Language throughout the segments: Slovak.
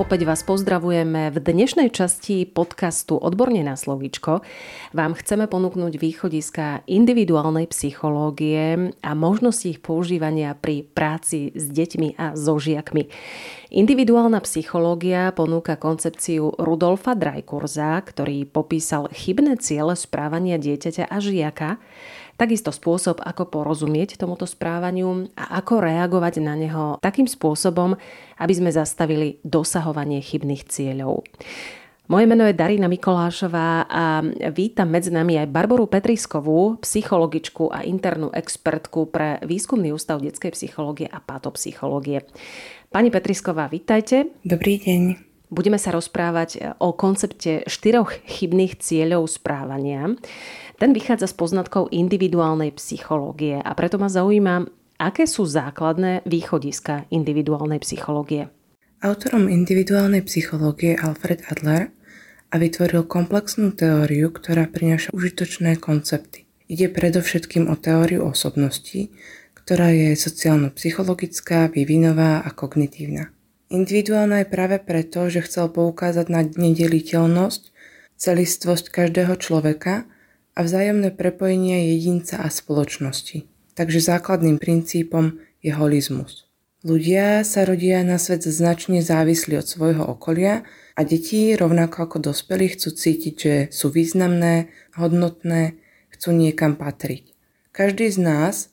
Opäť vás pozdravujeme. V dnešnej časti podcastu Odborne na slovíčko vám chceme ponúknuť východiska individuálnej psychológie a možnosti ich používania pri práci s deťmi a so žiakmi. Individuálna psychológia ponúka koncepciu Rudolfa Drajkurza, ktorý popísal chybné ciele správania dieťaťa a žiaka Takisto spôsob, ako porozumieť tomuto správaniu a ako reagovať na neho takým spôsobom, aby sme zastavili dosahovanie chybných cieľov. Moje meno je Darina Mikolášová a vítam medzi nami aj Barboru Petriskovú, psychologičku a internú expertku pre výskumný ústav detskej psychológie a patopsychológie. Pani Petrisková, vítajte. Dobrý deň. Budeme sa rozprávať o koncepte štyroch chybných cieľov správania. Ten vychádza z poznatkov individuálnej psychológie a preto ma zaujíma, aké sú základné východiska individuálnej psychológie. Autorom individuálnej psychológie Alfred Adler a vytvoril komplexnú teóriu, ktorá prináša užitočné koncepty. Ide predovšetkým o teóriu osobnosti, ktorá je sociálno-psychologická, vývinová a kognitívna. Individuálna je práve preto, že chcel poukázať na nedeliteľnosť, celistvosť každého človeka a vzájomné prepojenie jedinca a spoločnosti. Takže základným princípom je holizmus. Ľudia sa rodia na svet značne závislí od svojho okolia a deti, rovnako ako dospelí, chcú cítiť, že sú významné, hodnotné, chcú niekam patriť. Každý z nás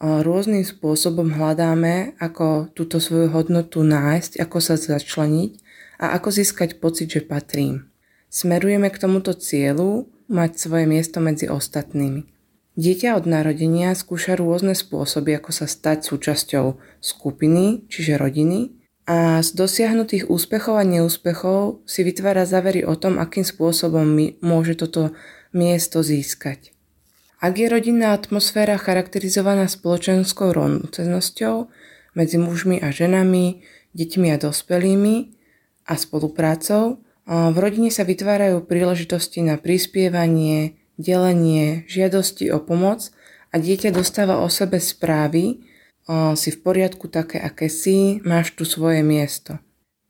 rôznym spôsobom hľadáme, ako túto svoju hodnotu nájsť, ako sa začleniť a ako získať pocit, že patrím. Smerujeme k tomuto cieľu mať svoje miesto medzi ostatnými. Dieťa od narodenia skúša rôzne spôsoby, ako sa stať súčasťou skupiny, čiže rodiny, a z dosiahnutých úspechov a neúspechov si vytvára závery o tom, akým spôsobom môže toto miesto získať. Ak je rodinná atmosféra charakterizovaná spoločenskou rovnocennosťou medzi mužmi a ženami, deťmi a dospelými a spoluprácou, v rodine sa vytvárajú príležitosti na prispievanie, delenie, žiadosti o pomoc a dieťa dostáva o sebe správy, si v poriadku také, aké si, máš tu svoje miesto.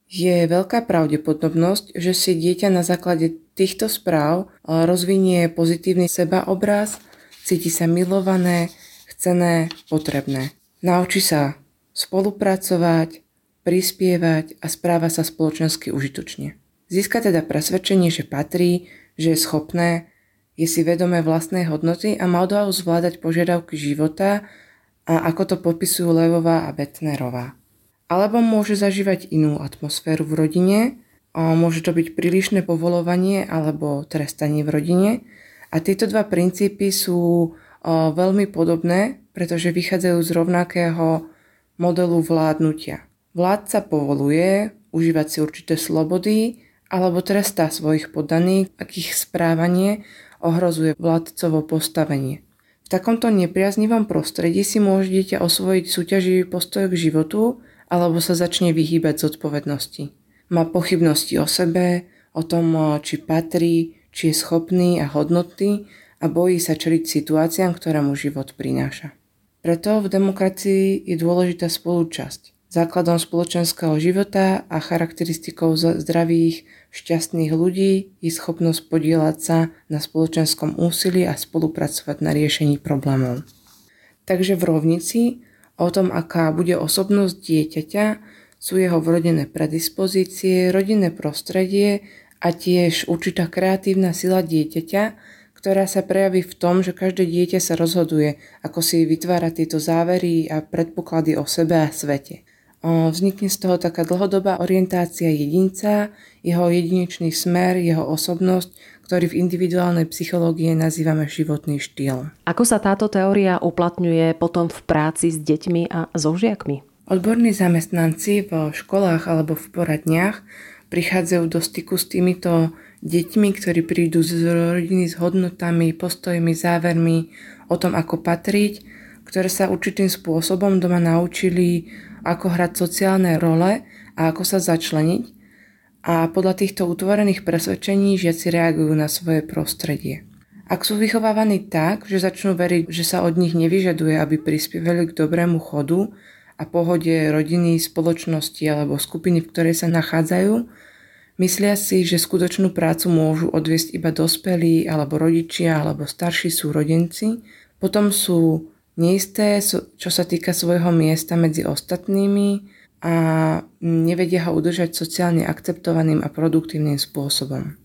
Je veľká pravdepodobnosť, že si dieťa na základe týchto správ rozvinie pozitívny sebaobraz, cíti sa milované, chcené, potrebné. Naučí sa spolupracovať, prispievať a správa sa spoločensky užitočne. Získa teda presvedčenie, že patrí, že je schopné, je si vedomé vlastnej hodnoty a má odvahu zvládať požiadavky života a ako to popisujú Levová a Betnerová. Alebo môže zažívať inú atmosféru v rodine, môže to byť prílišné povolovanie alebo trestanie v rodine a tieto dva princípy sú veľmi podobné, pretože vychádzajú z rovnakého modelu vládnutia. Vládca povoluje užívať si určité slobody, alebo trestá svojich poddaných, ak ich správanie ohrozuje vládcovo postavenie. V takomto nepriaznivom prostredí si môže dieťa osvojiť súťaživý postoj k životu alebo sa začne vyhýbať zodpovednosti. Má pochybnosti o sebe, o tom, či patrí, či je schopný a hodnotný a bojí sa čeliť situáciám, ktoré mu život prináša. Preto v demokracii je dôležitá spolúčasť. Základom spoločenského života a charakteristikou zdravých, šťastných ľudí je schopnosť podielať sa na spoločenskom úsilí a spolupracovať na riešení problémov. Takže v rovnici o tom, aká bude osobnosť dieťaťa, sú jeho vrodené predispozície, rodinné prostredie a tiež určitá kreatívna sila dieťaťa, ktorá sa prejaví v tom, že každé dieťa sa rozhoduje, ako si vytvára tieto závery a predpoklady o sebe a svete. Vznikne z toho taká dlhodobá orientácia jedinca, jeho jedinečný smer, jeho osobnosť, ktorý v individuálnej psychológie nazývame životný štýl. Ako sa táto teória uplatňuje potom v práci s deťmi a so žiakmi? Odborní zamestnanci v školách alebo v poradniach prichádzajú do styku s týmito deťmi, ktorí prídu z rodiny s hodnotami, postojmi, závermi o tom, ako patriť, ktoré sa určitým spôsobom doma naučili ako hrať sociálne role a ako sa začleniť. a podľa týchto utvorených presvedčení žiaci reagujú na svoje prostredie. Ak sú vychovávaní tak, že začnú veriť, že sa od nich nevyžaduje, aby prispievali k dobrému chodu a pohode rodiny, spoločnosti alebo skupiny, v ktorej sa nachádzajú, myslia si, že skutočnú prácu môžu odviesť iba dospelí alebo rodičia alebo starší súrodenci, potom sú neisté, čo sa týka svojho miesta medzi ostatnými a nevedia ho udržať sociálne akceptovaným a produktívnym spôsobom.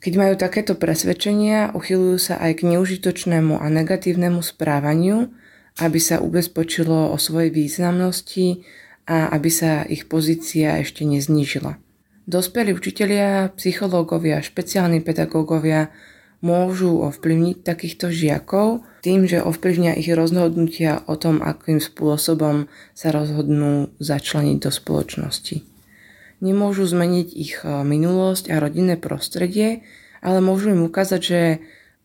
Keď majú takéto presvedčenia, uchylujú sa aj k neužitočnému a negatívnemu správaniu, aby sa ubezpočilo o svojej významnosti a aby sa ich pozícia ešte neznížila. Dospelí učitelia, psychológovia, špeciálni pedagógovia môžu ovplyvniť takýchto žiakov tým, že ovplyvnia ich rozhodnutia o tom, akým spôsobom sa rozhodnú začleniť do spoločnosti nemôžu zmeniť ich e, minulosť a rodinné prostredie, ale môžu im ukázať, že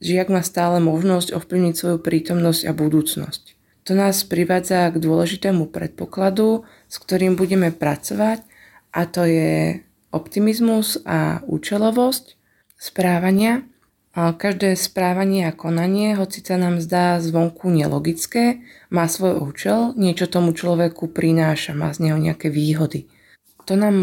žiak má stále možnosť ovplyvniť svoju prítomnosť a budúcnosť. To nás privádza k dôležitému predpokladu, s ktorým budeme pracovať a to je optimizmus a účelovosť správania. Každé správanie a konanie, hoci sa nám zdá zvonku nelogické, má svoj účel, niečo tomu človeku prináša, má z neho nejaké výhody. To nám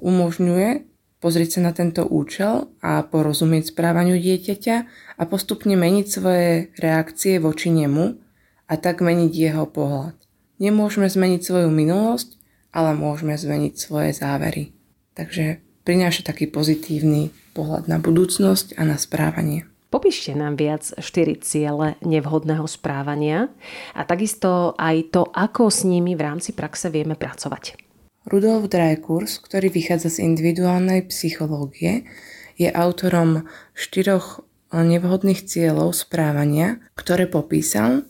umožňuje pozrieť sa na tento účel a porozumieť správaniu dieťaťa a postupne meniť svoje reakcie voči nemu a tak meniť jeho pohľad. Nemôžeme zmeniť svoju minulosť, ale môžeme zmeniť svoje závery. Takže prináša taký pozitívny pohľad na budúcnosť a na správanie. Popíšte nám viac štyri ciele nevhodného správania a takisto aj to, ako s nimi v rámci praxe vieme pracovať. Rudolf Dreikurs, ktorý vychádza z individuálnej psychológie, je autorom štyroch nevhodných cieľov správania, ktoré popísal.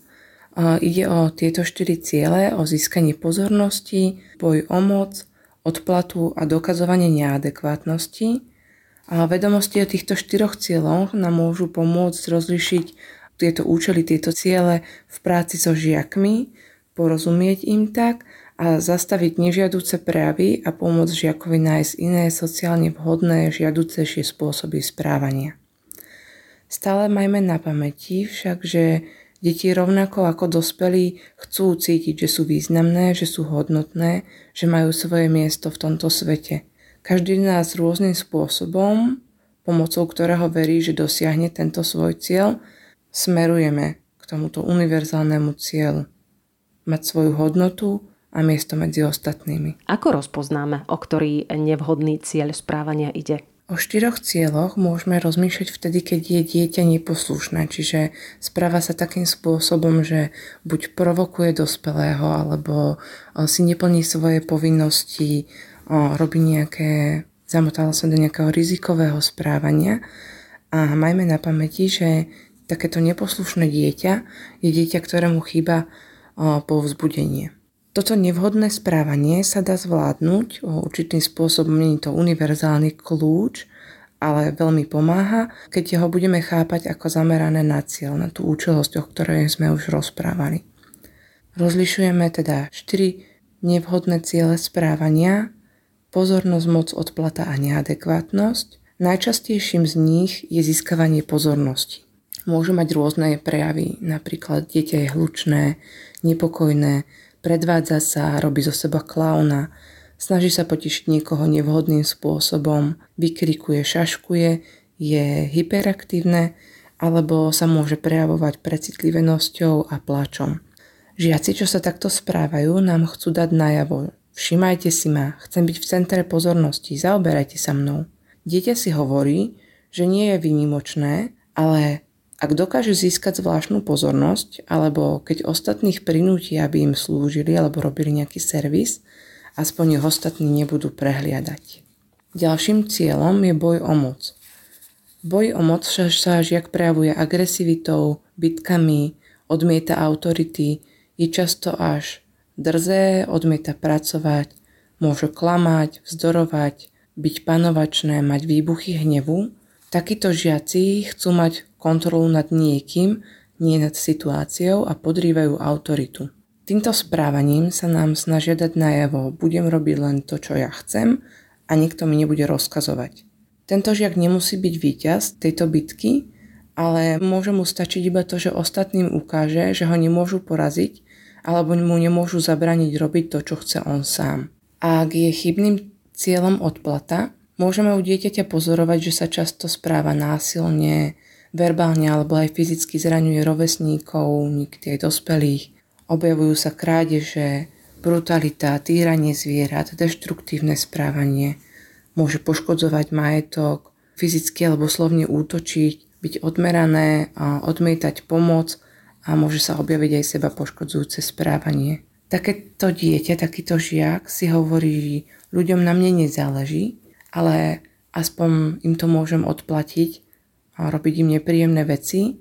Ide o tieto štyri ciele, o získanie pozornosti, boj o moc, odplatu a dokazovanie neadekvátnosti. A vedomosti o týchto štyroch cieľoch nám môžu pomôcť rozlišiť tieto účely, tieto ciele v práci so žiakmi, porozumieť im tak a zastaviť nežiaduce prejavy a pomôcť žiakovi nájsť iné sociálne vhodné, žiaducejšie spôsoby správania. Stále majme na pamäti však, že deti rovnako ako dospelí chcú cítiť, že sú významné, že sú hodnotné, že majú svoje miesto v tomto svete. Každý z nás rôznym spôsobom, pomocou ktorého verí, že dosiahne tento svoj cieľ, smerujeme k tomuto univerzálnemu cieľu. Mať svoju hodnotu, a miesto medzi ostatnými. Ako rozpoznáme, o ktorý nevhodný cieľ správania ide? O štyroch cieľoch môžeme rozmýšľať vtedy, keď je dieťa neposlušné, čiže správa sa takým spôsobom, že buď provokuje dospelého, alebo si neplní svoje povinnosti, robí nejaké, zamotala sa do nejakého rizikového správania. A majme na pamäti, že takéto neposlušné dieťa je dieťa, ktorému chýba povzbudenie. Toto nevhodné správanie sa dá zvládnuť určitým spôsobom, nie je to univerzálny kľúč, ale veľmi pomáha, keď ho budeme chápať ako zamerané na cieľ, na tú účelosť, o ktorej sme už rozprávali. Rozlišujeme teda 4 nevhodné ciele správania, pozornosť, moc, odplata a neadekvátnosť. Najčastejším z nich je získavanie pozornosti. Môžu mať rôzne prejavy, napríklad dieťa je hlučné, nepokojné, predvádza sa, robí zo seba klauna, snaží sa potišiť niekoho nevhodným spôsobom, vykrikuje, šaškuje, je hyperaktívne alebo sa môže prejavovať precitlivenosťou a plačom. Žiaci, čo sa takto správajú, nám chcú dať najavo. Všimajte si ma, chcem byť v centre pozornosti, zaoberajte sa mnou. Dieťa si hovorí, že nie je vynimočné, ale ak dokáže získať zvláštnu pozornosť, alebo keď ostatných prinúti, aby im slúžili alebo robili nejaký servis, aspoň ich ostatní nebudú prehliadať. Ďalším cieľom je boj o moc. Boj o moc sa žiak prejavuje agresivitou, bitkami, odmieta autority, je často až drzé, odmieta pracovať, môže klamať, vzdorovať, byť panovačné, mať výbuchy hnevu Takíto žiaci chcú mať kontrolu nad niekým, nie nad situáciou a podrývajú autoritu. Týmto správaním sa nám snažia dať najavo, budem robiť len to, čo ja chcem a nikto mi nebude rozkazovať. Tento žiak nemusí byť víťaz tejto bitky, ale môže mu stačiť iba to, že ostatným ukáže, že ho nemôžu poraziť alebo mu nemôžu zabrániť robiť to, čo chce on sám. A ak je chybným cieľom odplata, môžeme u dieťaťa pozorovať, že sa často správa násilne, verbálne alebo aj fyzicky zraňuje rovesníkov, niekedy aj dospelých. Objavujú sa krádeže, brutalita, týranie zvierat, deštruktívne správanie – môže poškodzovať majetok, fyzicky alebo slovne útočiť, byť odmerané, odmietať pomoc a môže sa objaviť aj seba poškodzujúce správanie. Takéto dieťa, takýto žiak si hovorí, ľuďom na mne nezáleží, ale aspoň im to môžem odplatiť a robiť im nepríjemné veci,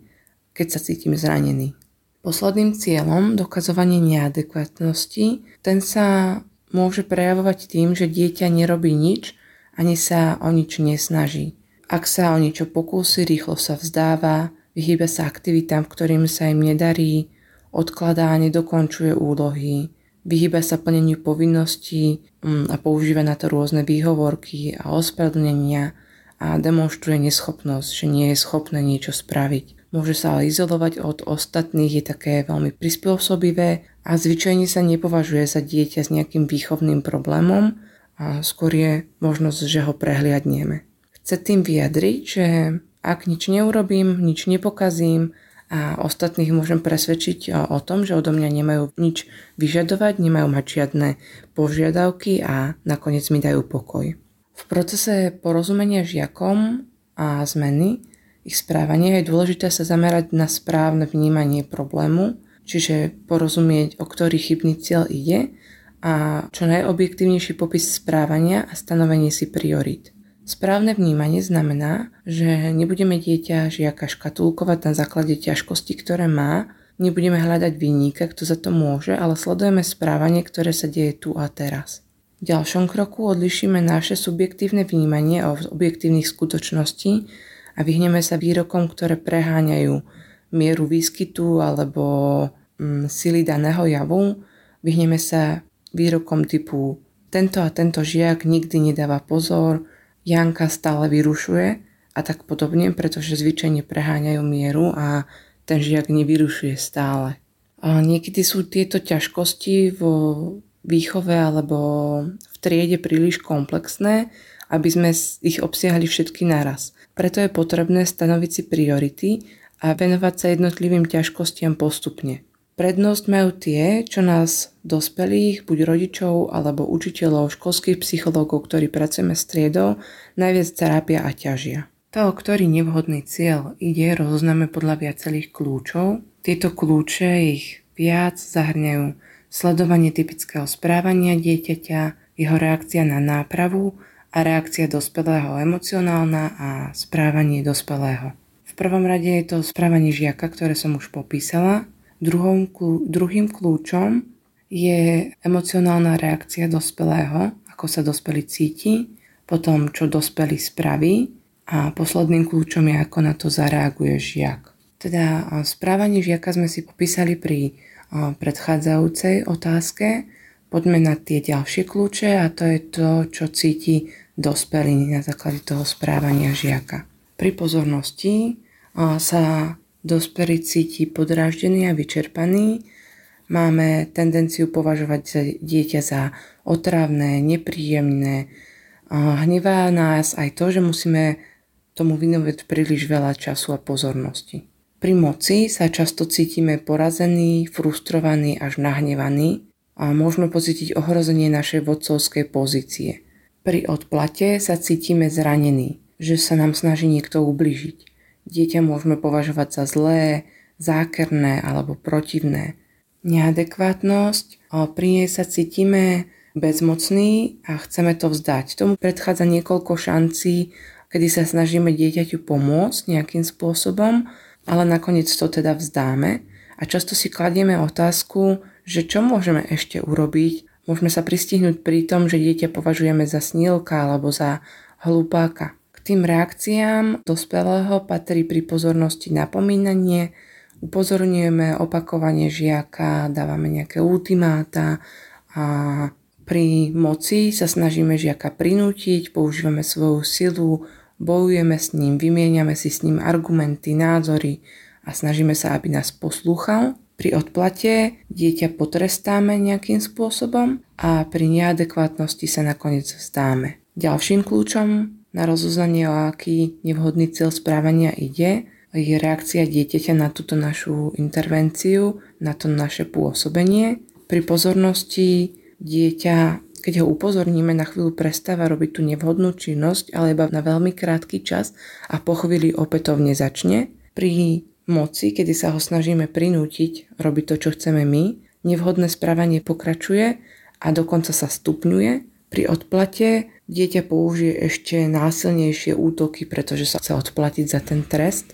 keď sa cítim zranený. Posledným cieľom dokazovanie neadekvátnosti, ten sa môže prejavovať tým, že dieťa nerobí nič, ani sa o nič nesnaží. Ak sa o niečo pokúsi, rýchlo sa vzdáva, vyhýba sa aktivitám, ktorým sa im nedarí, odkladá a nedokončuje úlohy, vyhýba sa plneniu povinností mm, a používa na to rôzne výhovorky a ospravedlnenia a demonstruje neschopnosť, že nie je schopné niečo spraviť. Môže sa ale izolovať od ostatných, je také veľmi prispôsobivé a zvyčajne sa nepovažuje za dieťa s nejakým výchovným problémom, a skôr je možnosť, že ho prehliadneme. Chce tým vyjadriť, že ak nič neurobím, nič nepokazím a ostatných môžem presvedčiť o tom, že odo mňa nemajú nič vyžadovať, nemajú mať žiadne požiadavky a nakoniec mi dajú pokoj. V procese porozumenia žiakom a zmeny ich správania je dôležité sa zamerať na správne vnímanie problému, čiže porozumieť, o ktorý chybný cieľ ide a čo najobjektívnejší popis správania a stanovenie si priorít. Správne vnímanie znamená, že nebudeme dieťa žiaka škatulkovať na základe ťažkosti, ktoré má, nebudeme hľadať vinníka, kto za to môže, ale sledujeme správanie, ktoré sa deje tu a teraz. V ďalšom kroku odlišíme naše subjektívne vnímanie od objektívnych skutočností a vyhneme sa výrokom, ktoré preháňajú mieru výskytu alebo mm, sily daného javu. Vyhneme sa výrokom typu tento a tento žiak nikdy nedáva pozor, Janka stále vyrušuje a tak podobne, pretože zvyčajne preháňajú mieru a ten žiak nevyrušuje stále. A niekedy sú tieto ťažkosti vo výchove alebo v triede príliš komplexné, aby sme ich obsiahli všetky naraz. Preto je potrebné stanoviť si priority a venovať sa jednotlivým ťažkostiam postupne. Prednosť majú tie, čo nás dospelých, buď rodičov alebo učiteľov, školských psychológov, ktorí pracujeme s triedou, najviac trápia a ťažia. To, o ktorý nevhodný cieľ ide, rozoznáme podľa viacerých kľúčov. Tieto kľúče ich viac zahrňajú sledovanie typického správania dieťaťa, jeho reakcia na nápravu a reakcia dospelého emocionálna a správanie dospelého. V prvom rade je to správanie žiaka, ktoré som už popísala, Druhom, druhým kľúčom je emocionálna reakcia dospelého, ako sa dospelý cíti, potom čo dospelý spraví a posledným kľúčom je, ako na to zareaguje žiak. Teda správanie žiaka sme si popísali pri predchádzajúcej otázke. Poďme na tie ďalšie kľúče a to je to, čo cíti dospelý na základe toho správania žiaka. Pri pozornosti sa dospelý cíti podráždený a vyčerpaný, máme tendenciu považovať dieťa za otravné, nepríjemné. Hnevá nás aj to, že musíme tomu vynovať príliš veľa času a pozornosti. Pri moci sa často cítime porazení, frustrovaní až nahnevaní a môžeme pocítiť ohrozenie našej vodcovskej pozície. Pri odplate sa cítime zranení, že sa nám snaží niekto ubližiť dieťa môžeme považovať za zlé, zákerné alebo protivné. Neadekvátnosť, pri nej sa cítime bezmocný a chceme to vzdať. Tomu predchádza niekoľko šancí, kedy sa snažíme dieťaťu pomôcť nejakým spôsobom, ale nakoniec to teda vzdáme a často si kladieme otázku, že čo môžeme ešte urobiť. Môžeme sa pristihnúť pri tom, že dieťa považujeme za snílka alebo za hlupáka tým reakciám dospelého patrí pri pozornosti napomínanie, upozorňujeme opakovanie žiaka, dávame nejaké ultimáta a Pri moci sa snažíme žiaka prinútiť, používame svoju silu, bojujeme s ním, vymieňame si s ním argumenty, názory a snažíme sa, aby nás poslúchal. Pri odplate dieťa potrestáme nejakým spôsobom a pri neadekvátnosti sa nakoniec vzdáme. Ďalším kľúčom na rozoznanie, o aký nevhodný cieľ správania ide, je reakcia dieťaťa na túto našu intervenciu, na to naše pôsobenie. Pri pozornosti dieťa, keď ho upozorníme, na chvíľu prestáva robiť tú nevhodnú činnosť, ale iba na veľmi krátky čas a po chvíli opätovne začne. Pri moci, kedy sa ho snažíme prinútiť robiť to, čo chceme my, nevhodné správanie pokračuje a dokonca sa stupňuje. Pri odplate dieťa použije ešte násilnejšie útoky, pretože sa chce odplatiť za ten trest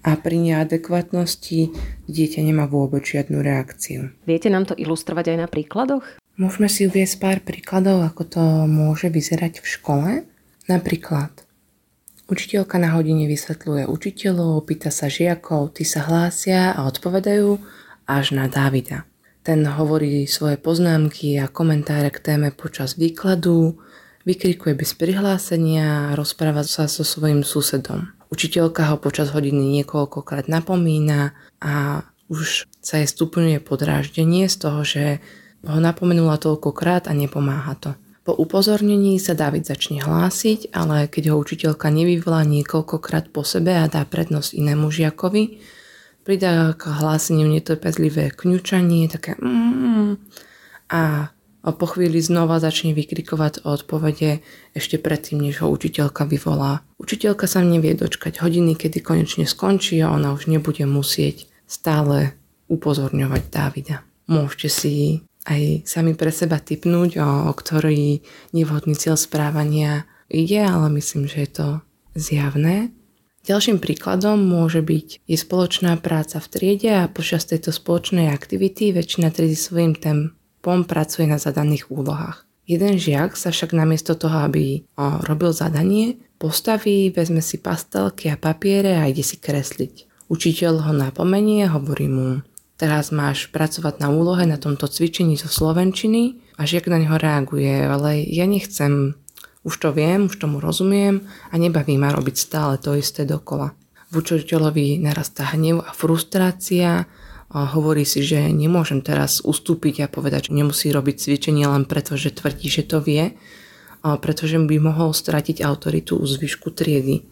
a pri neadekvátnosti dieťa nemá vôbec žiadnu reakciu. Viete nám to ilustrovať aj na príkladoch? Môžeme si uvieť pár príkladov, ako to môže vyzerať v škole. Napríklad, učiteľka na hodine vysvetľuje učiteľov, pýta sa žiakov, tí sa hlásia a odpovedajú až na Davida. Ten hovorí svoje poznámky a komentáre k téme počas výkladu, vykrikuje bez prihlásenia a rozpráva sa so svojím susedom. Učiteľka ho počas hodiny niekoľkokrát napomína a už sa jej stupňuje podráždenie z toho, že ho napomenula toľkokrát a nepomáha to. Po upozornení sa David začne hlásiť, ale keď ho učiteľka nevyvolá niekoľkokrát po sebe a dá prednosť inému žiakovi, pridá k hláseniu netrpezlivé kňučanie, také mm, a po chvíli znova začne vykrikovať o odpovede ešte predtým, než ho učiteľka vyvolá. Učiteľka sa nevie dočkať hodiny, kedy konečne skončí a ona už nebude musieť stále upozorňovať Dávida. Môžete si aj sami pre seba typnúť, o, o ktorý nevhodný cieľ správania ide, ale myslím, že je to zjavné. Ďalším príkladom môže byť je spoločná práca v triede a počas tejto spoločnej aktivity väčšina triedy svojim tem, POM pracuje na zadaných úlohách. Jeden žiak sa však namiesto toho, aby robil zadanie, postaví, vezme si pastelky a papiere a ide si kresliť. Učiteľ ho napomenie, hovorí mu, teraz máš pracovať na úlohe na tomto cvičení zo Slovenčiny a žiak na neho reaguje, ale ja nechcem, už to viem, už tomu rozumiem a nebaví ma robiť stále to isté dokola. V učiteľovi narastá hnev a frustrácia, a hovorí si, že nemôžem teraz ustúpiť a povedať, že nemusí robiť cvičenie len preto, že tvrdí, že to vie, a pretože by mohol stratiť autoritu u zvyšku triedy.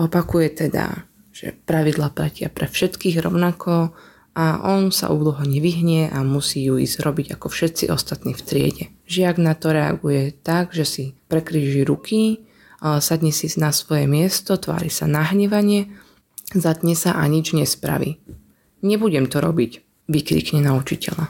Opakuje teda, že pravidla platia pre všetkých rovnako a on sa úloho nevyhne a musí ju ísť robiť ako všetci ostatní v triede. Žiak na to reaguje tak, že si prekríži ruky, sadne si na svoje miesto, tvári sa nahnevanie, zatne sa a nič nespraví. Nebudem to robiť, vykrikne na učiteľa.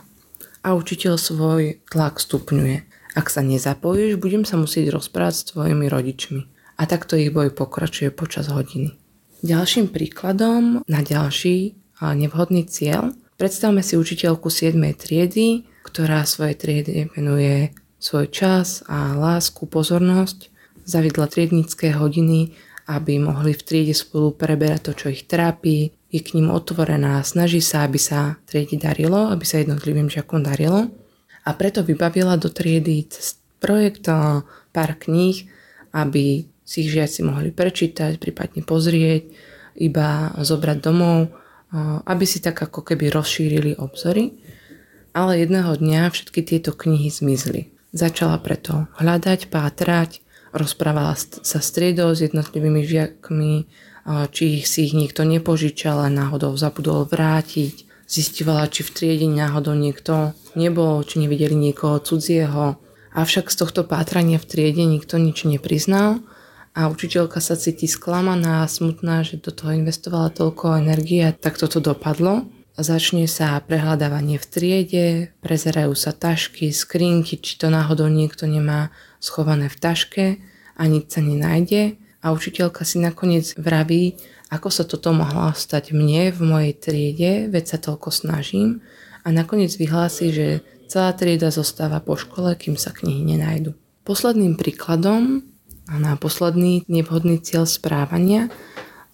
A učiteľ svoj tlak stupňuje. Ak sa nezapojíš, budem sa musieť rozprávať s tvojimi rodičmi. A takto ich boj pokračuje počas hodiny. Ďalším príkladom na ďalší nevhodný cieľ. Predstavme si učiteľku 7. triedy, ktorá svojej triede venuje svoj čas a lásku, pozornosť, zavidla triednické hodiny, aby mohli v triede spolu preberať to, čo ich trápi, je k ním otvorená, snaží sa, aby sa triedi darilo, aby sa jednotlivým žiakom darilo. A preto vybavila do triedy projekt pár kníh, aby si ich žiaci mohli prečítať, prípadne pozrieť, iba zobrať domov, aby si tak ako keby rozšírili obzory. Ale jedného dňa všetky tieto knihy zmizli. Začala preto hľadať, pátrať, rozprávala sa s triedou s jednotlivými žiakmi, či ich si ich niekto nepožičal a náhodou zabudol vrátiť. Zistivala, či v triede náhodou niekto nebol, či nevideli niekoho cudzieho. Avšak z tohto pátrania v triede nikto nič nepriznal a učiteľka sa cíti sklamaná a smutná, že do toho investovala toľko energie tak toto dopadlo. Začne sa prehľadávanie v triede, prezerajú sa tašky, skrinky, či to náhodou niekto nemá schované v taške a nič sa nenájde a učiteľka si nakoniec vraví, ako sa toto mohlo stať mne v mojej triede, veď sa toľko snažím a nakoniec vyhlási, že celá trieda zostáva po škole, kým sa knihy nenajdu. Posledným príkladom a na posledný nevhodný cieľ správania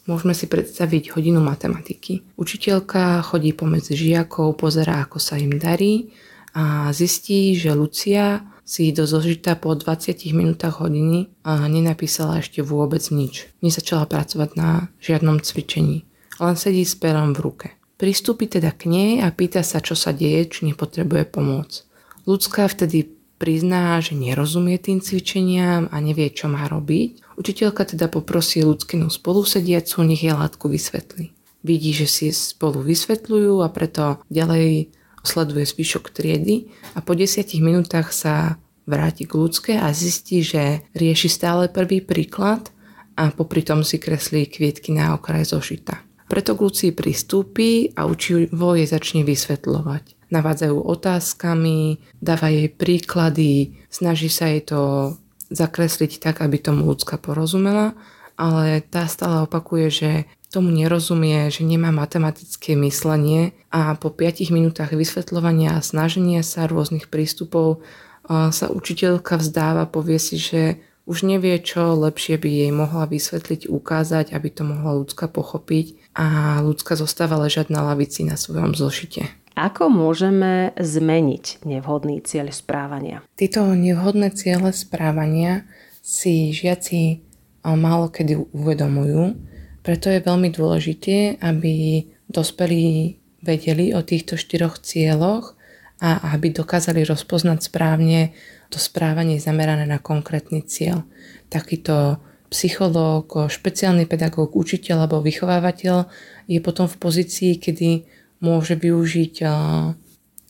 môžeme si predstaviť hodinu matematiky. Učiteľka chodí pomedzi žiakov, pozerá, ako sa im darí a zistí, že Lucia si do zožita po 20 minútach hodiny a nenapísala ešte vôbec nič. Nezačala pracovať na žiadnom cvičení. Len sedí s perom v ruke. Pristúpi teda k nej a pýta sa, čo sa deje, či nepotrebuje pomoc. Ľudská vtedy prizná, že nerozumie tým cvičeniam a nevie, čo má robiť. Učiteľka teda poprosí ľudskinu spolusediacu, nech jej látku vysvetlí. Vidí, že si spolu vysvetľujú a preto ďalej sleduje zvyšok triedy a po 10 minútach sa vráti k ľudské a zistí, že rieši stále prvý príklad a popri tom si kreslí kvietky na okraj zošita. Preto k Lucii pristúpi a učivo jej začne vysvetľovať. Navádzajú otázkami, dáva jej príklady, snaží sa jej to zakresliť tak, aby tomu ľudská porozumela, ale tá stále opakuje, že tomu nerozumie, že nemá matematické myslenie a po 5 minútach vysvetľovania a snaženia sa rôznych prístupov sa učiteľka vzdáva, povie si, že už nevie, čo lepšie by jej mohla vysvetliť, ukázať, aby to mohla ľudská pochopiť a ľudská zostáva ležať na lavici na svojom zošite. Ako môžeme zmeniť nevhodný cieľ správania? Tieto nevhodné ciele správania si žiaci málo kedy uvedomujú preto je veľmi dôležité, aby dospelí vedeli o týchto štyroch cieľoch a aby dokázali rozpoznať správne to správanie zamerané na konkrétny cieľ. Takýto psychológ, špeciálny pedagóg, učiteľ alebo vychovávateľ je potom v pozícii, kedy môže využiť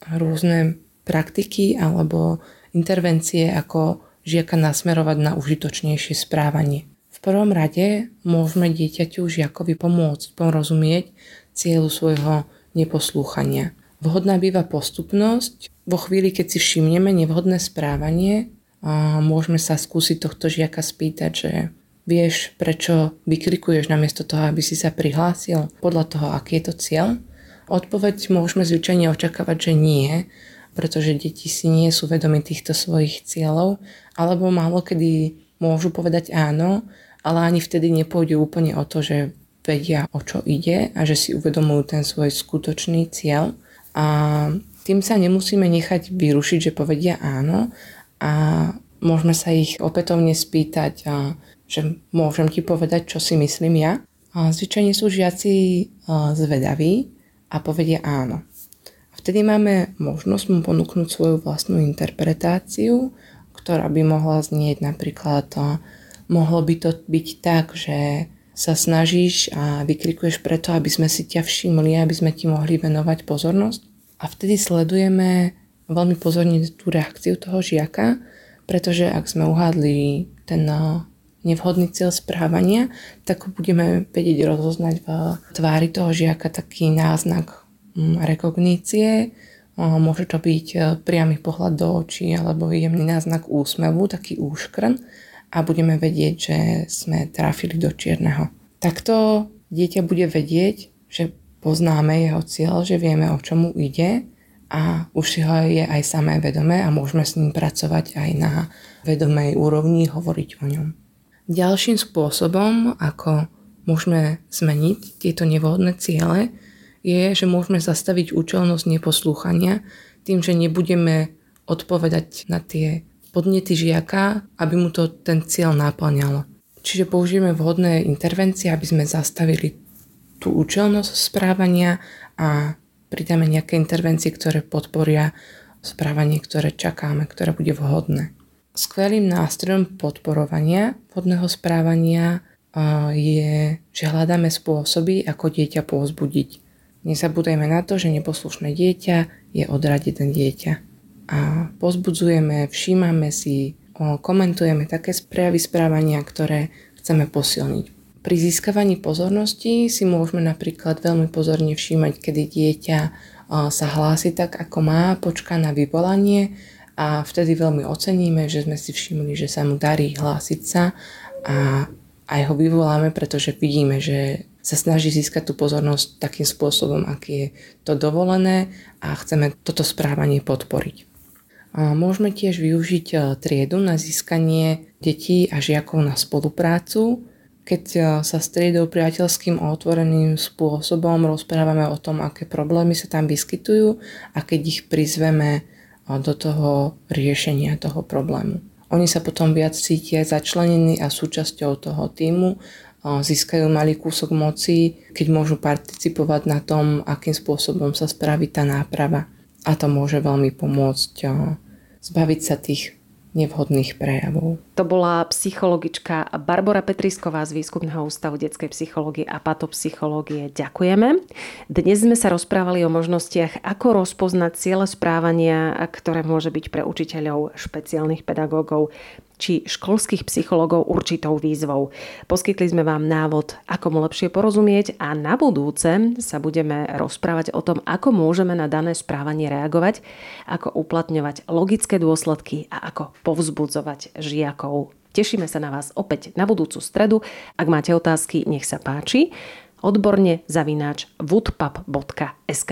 rôzne praktiky alebo intervencie, ako žiaka nasmerovať na užitočnejšie správanie. V prvom rade môžeme dieťaťu žiakovi pomôcť porozumieť cieľu svojho neposlúchania. Vhodná býva postupnosť. Vo chvíli, keď si všimneme nevhodné správanie, môžeme sa skúsiť tohto žiaka spýtať, že vieš, prečo vyklikuješ namiesto toho, aby si sa prihlásil podľa toho, aký je to cieľ. Odpoveď môžeme zvyčajne očakávať, že nie, pretože deti si nie sú vedomi týchto svojich cieľov, alebo málo kedy môžu povedať áno, ale ani vtedy nepôjde úplne o to, že vedia, o čo ide a že si uvedomujú ten svoj skutočný cieľ. A tým sa nemusíme nechať vyrušiť, že povedia áno a môžeme sa ich opätovne spýtať, a, že môžem ti povedať, čo si myslím ja. A zvyčajne sú žiaci zvedaví a povedia áno. Vtedy máme možnosť mu ponúknuť svoju vlastnú interpretáciu, ktorá by mohla znieť napríklad Mohlo by to byť tak, že sa snažíš a vykrikuješ preto, aby sme si ťa všimli, aby sme ti mohli venovať pozornosť. A vtedy sledujeme veľmi pozorne tú reakciu toho žiaka, pretože ak sme uhádli ten nevhodný cieľ správania, tak budeme vedieť rozoznať v tvári toho žiaka taký náznak hm, rekognície. Môže to byť eh, priamy pohľad do očí alebo jemný náznak úsmevu, taký úškrn a budeme vedieť, že sme trafili do čierneho. Takto dieťa bude vedieť, že poznáme jeho cieľ, že vieme, o čomu ide a už si ho je aj samé vedomé a môžeme s ním pracovať aj na vedomej úrovni, hovoriť o ňom. Ďalším spôsobom, ako môžeme zmeniť tieto nevhodné ciele, je, že môžeme zastaviť účelnosť neposlúchania tým, že nebudeme odpovedať na tie podnety žiaka, aby mu to ten cieľ naplňalo. Čiže použijeme vhodné intervencie, aby sme zastavili tú účelnosť správania a pridáme nejaké intervencie, ktoré podporia správanie, ktoré čakáme, ktoré bude vhodné. Skvelým nástrojom podporovania vhodného správania je, že hľadáme spôsoby, ako dieťa povzbudiť. Nezabúdajme na to, že neposlušné dieťa je odradené dieťa a pozbudzujeme, všímame si, komentujeme také sprejavy správania, ktoré chceme posilniť. Pri získavaní pozornosti si môžeme napríklad veľmi pozorne všímať, kedy dieťa sa hlási tak, ako má, počká na vyvolanie a vtedy veľmi oceníme, že sme si všimli, že sa mu darí hlásiť sa a aj ho vyvoláme, pretože vidíme, že sa snaží získať tú pozornosť takým spôsobom, aký je to dovolené a chceme toto správanie podporiť. Môžeme tiež využiť e, triedu na získanie detí a žiakov na spoluprácu. Keď e, sa s triedou priateľským a otvoreným spôsobom rozprávame o tom, aké problémy sa tam vyskytujú a keď ich prizveme do toho riešenia toho problému. Oni sa potom viac cítia začlenení a súčasťou toho týmu, získajú malý kúsok moci, keď môžu participovať na tom, akým spôsobom sa spraví tá náprava. A to môže veľmi pomôcť zbaviť sa tých nevhodných prejavov. To bola psychologička Barbara Petrisková z Výskumného ústavu detskej psychológie a patopsychológie. Ďakujeme. Dnes sme sa rozprávali o možnostiach, ako rozpoznať ciele správania, ktoré môže byť pre učiteľov, špeciálnych pedagógov či školských psychologov určitou výzvou. Poskytli sme vám návod, ako mu lepšie porozumieť a na budúce sa budeme rozprávať o tom, ako môžeme na dané správanie reagovať, ako uplatňovať logické dôsledky a ako povzbudzovať žiakov. Tešíme sa na vás opäť na budúcu stredu. Ak máte otázky, nech sa páči. Odborne zavináč woodpub.sk.